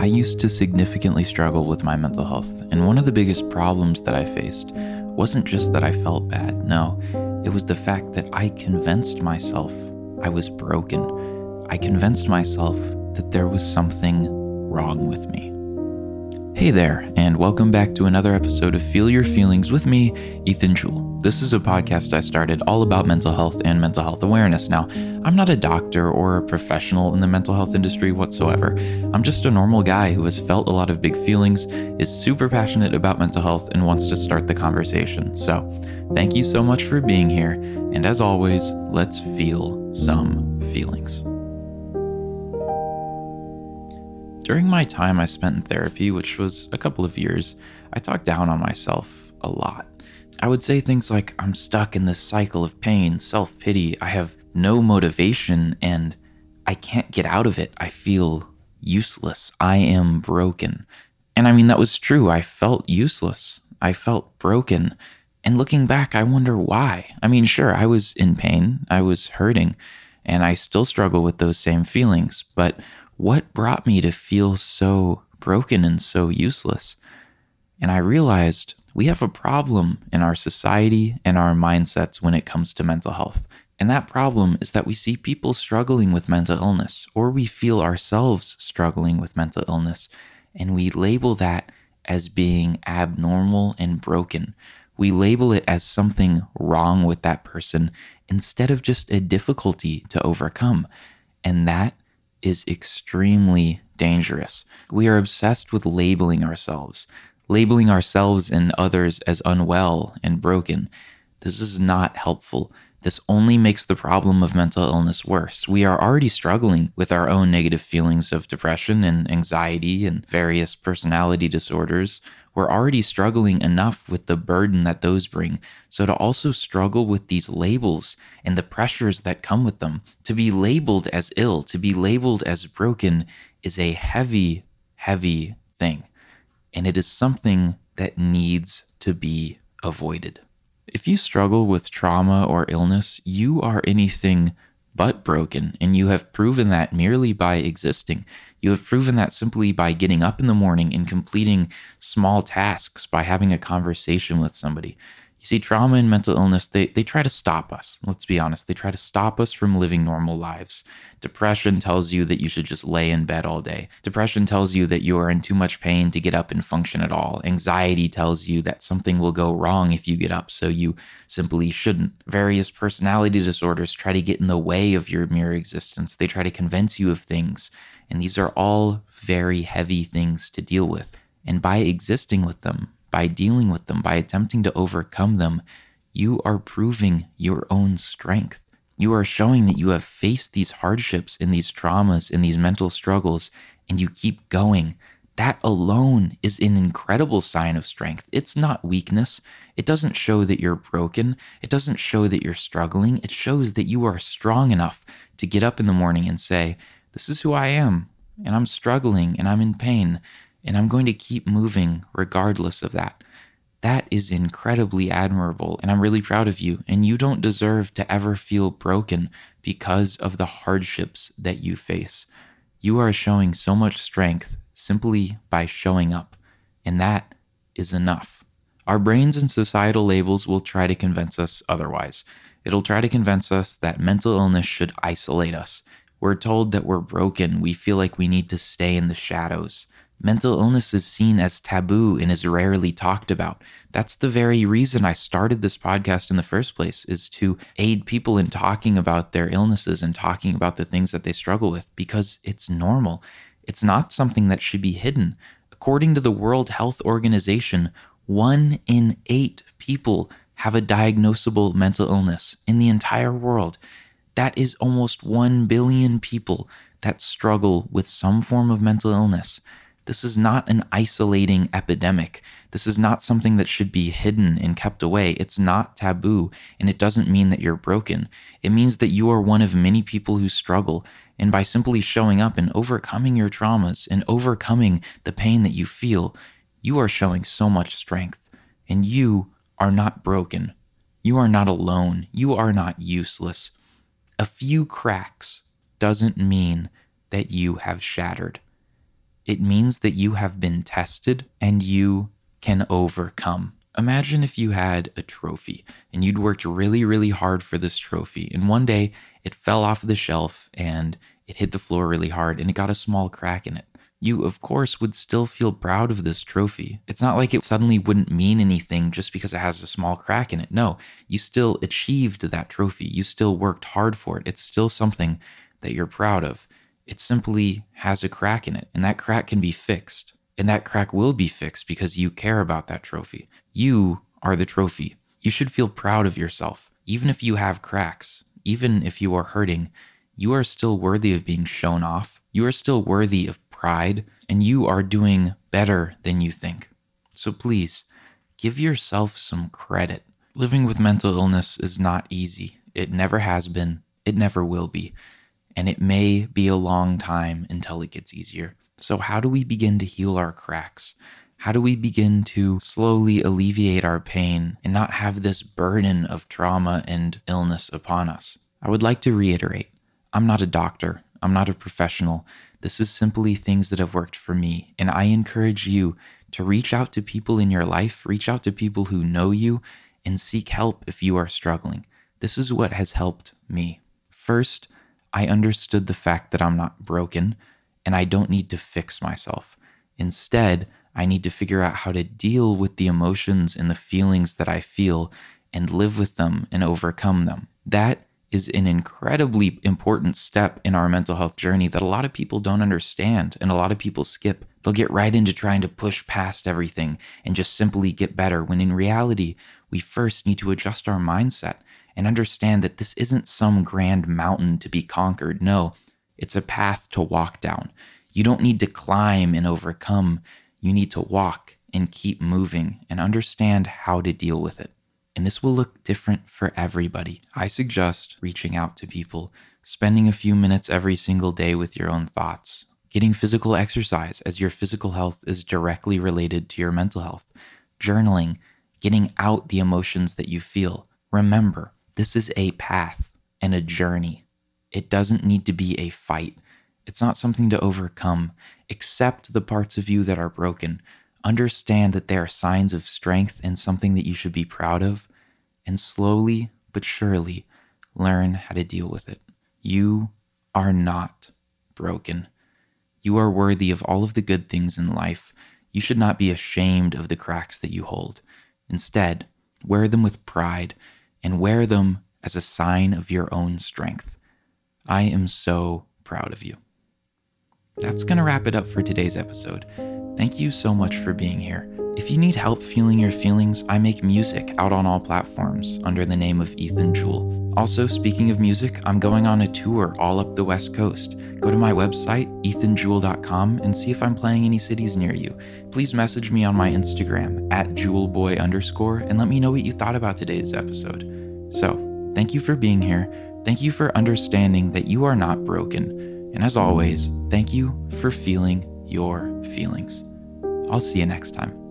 I used to significantly struggle with my mental health, and one of the biggest problems that I faced wasn't just that I felt bad, no, it was the fact that I convinced myself I was broken. I convinced myself that there was something wrong with me. Hey there, and welcome back to another episode of Feel Your Feelings with me, Ethan Jewell. This is a podcast I started all about mental health and mental health awareness. Now, I'm not a doctor or a professional in the mental health industry whatsoever. I'm just a normal guy who has felt a lot of big feelings, is super passionate about mental health, and wants to start the conversation. So, thank you so much for being here, and as always, let's feel some feelings. During my time I spent in therapy, which was a couple of years, I talked down on myself a lot. I would say things like, I'm stuck in this cycle of pain, self pity, I have no motivation, and I can't get out of it. I feel useless. I am broken. And I mean, that was true. I felt useless. I felt broken. And looking back, I wonder why. I mean, sure, I was in pain, I was hurting, and I still struggle with those same feelings, but what brought me to feel so broken and so useless? And I realized we have a problem in our society and our mindsets when it comes to mental health. And that problem is that we see people struggling with mental illness, or we feel ourselves struggling with mental illness, and we label that as being abnormal and broken. We label it as something wrong with that person instead of just a difficulty to overcome. And that is extremely dangerous. We are obsessed with labeling ourselves, labeling ourselves and others as unwell and broken. This is not helpful. This only makes the problem of mental illness worse. We are already struggling with our own negative feelings of depression and anxiety and various personality disorders. We're already struggling enough with the burden that those bring. So, to also struggle with these labels and the pressures that come with them, to be labeled as ill, to be labeled as broken, is a heavy, heavy thing. And it is something that needs to be avoided. If you struggle with trauma or illness, you are anything but broken, and you have proven that merely by existing. You have proven that simply by getting up in the morning and completing small tasks, by having a conversation with somebody. You see, trauma and mental illness, they, they try to stop us. Let's be honest. They try to stop us from living normal lives. Depression tells you that you should just lay in bed all day. Depression tells you that you are in too much pain to get up and function at all. Anxiety tells you that something will go wrong if you get up, so you simply shouldn't. Various personality disorders try to get in the way of your mere existence. They try to convince you of things. And these are all very heavy things to deal with. And by existing with them, by dealing with them, by attempting to overcome them, you are proving your own strength. You are showing that you have faced these hardships and these traumas and these mental struggles, and you keep going. That alone is an incredible sign of strength. It's not weakness. It doesn't show that you're broken. It doesn't show that you're struggling. It shows that you are strong enough to get up in the morning and say, This is who I am, and I'm struggling, and I'm in pain, and I'm going to keep moving regardless of that. That is incredibly admirable, and I'm really proud of you. And you don't deserve to ever feel broken because of the hardships that you face. You are showing so much strength simply by showing up, and that is enough. Our brains and societal labels will try to convince us otherwise. It'll try to convince us that mental illness should isolate us. We're told that we're broken. We feel like we need to stay in the shadows. Mental illness is seen as taboo and is rarely talked about. That's the very reason I started this podcast in the first place is to aid people in talking about their illnesses and talking about the things that they struggle with because it's normal. It's not something that should be hidden. According to the World Health Organization, 1 in 8 people have a diagnosable mental illness in the entire world. That is almost 1 billion people that struggle with some form of mental illness. This is not an isolating epidemic. This is not something that should be hidden and kept away. It's not taboo, and it doesn't mean that you're broken. It means that you are one of many people who struggle, and by simply showing up and overcoming your traumas and overcoming the pain that you feel, you are showing so much strength. And you are not broken. You are not alone. You are not useless. A few cracks doesn't mean that you have shattered It means that you have been tested and you can overcome. Imagine if you had a trophy and you'd worked really, really hard for this trophy, and one day it fell off the shelf and it hit the floor really hard and it got a small crack in it. You, of course, would still feel proud of this trophy. It's not like it suddenly wouldn't mean anything just because it has a small crack in it. No, you still achieved that trophy. You still worked hard for it. It's still something that you're proud of. It simply has a crack in it, and that crack can be fixed. And that crack will be fixed because you care about that trophy. You are the trophy. You should feel proud of yourself. Even if you have cracks, even if you are hurting, you are still worthy of being shown off. You are still worthy of pride, and you are doing better than you think. So please, give yourself some credit. Living with mental illness is not easy. It never has been, it never will be, and it may be a long time until it gets easier. So, how do we begin to heal our cracks? How do we begin to slowly alleviate our pain and not have this burden of trauma and illness upon us? I would like to reiterate I'm not a doctor, I'm not a professional. This is simply things that have worked for me. And I encourage you to reach out to people in your life, reach out to people who know you, and seek help if you are struggling. This is what has helped me. First, I understood the fact that I'm not broken and I don't need to fix myself. Instead, I need to figure out how to deal with the emotions and the feelings that I feel and live with them and overcome them. That is an incredibly important step in our mental health journey that a lot of people don't understand and a lot of people skip. They'll get right into trying to push past everything and just simply get better, when in reality, we first need to adjust our mindset and understand that this isn't some grand mountain to be conquered. No, it's a path to walk down. You don't need to climb and overcome, you need to walk and keep moving and understand how to deal with it and this will look different for everybody. I suggest reaching out to people, spending a few minutes every single day with your own thoughts, getting physical exercise as your physical health is directly related to your mental health, journaling, getting out the emotions that you feel. Remember, this is a path and a journey. It doesn't need to be a fight. It's not something to overcome. Accept the parts of you that are broken. Understand that they are signs of strength and something that you should be proud of, and slowly but surely learn how to deal with it. You are not broken. You are worthy of all of the good things in life. You should not be ashamed of the cracks that you hold. Instead, wear them with pride and wear them as a sign of your own strength. I am so proud of you. That's going to wrap it up for today's episode. Thank you so much for being here. If you need help feeling your feelings, I make music out on all platforms under the name of Ethan Jewell. Also, speaking of music, I'm going on a tour all up the West Coast. Go to my website, ethanjewell.com, and see if I'm playing any cities near you. Please message me on my Instagram at jewelboy underscore and let me know what you thought about today's episode. So, thank you for being here. Thank you for understanding that you are not broken. And as always, thank you for feeling your feelings. I'll see you next time.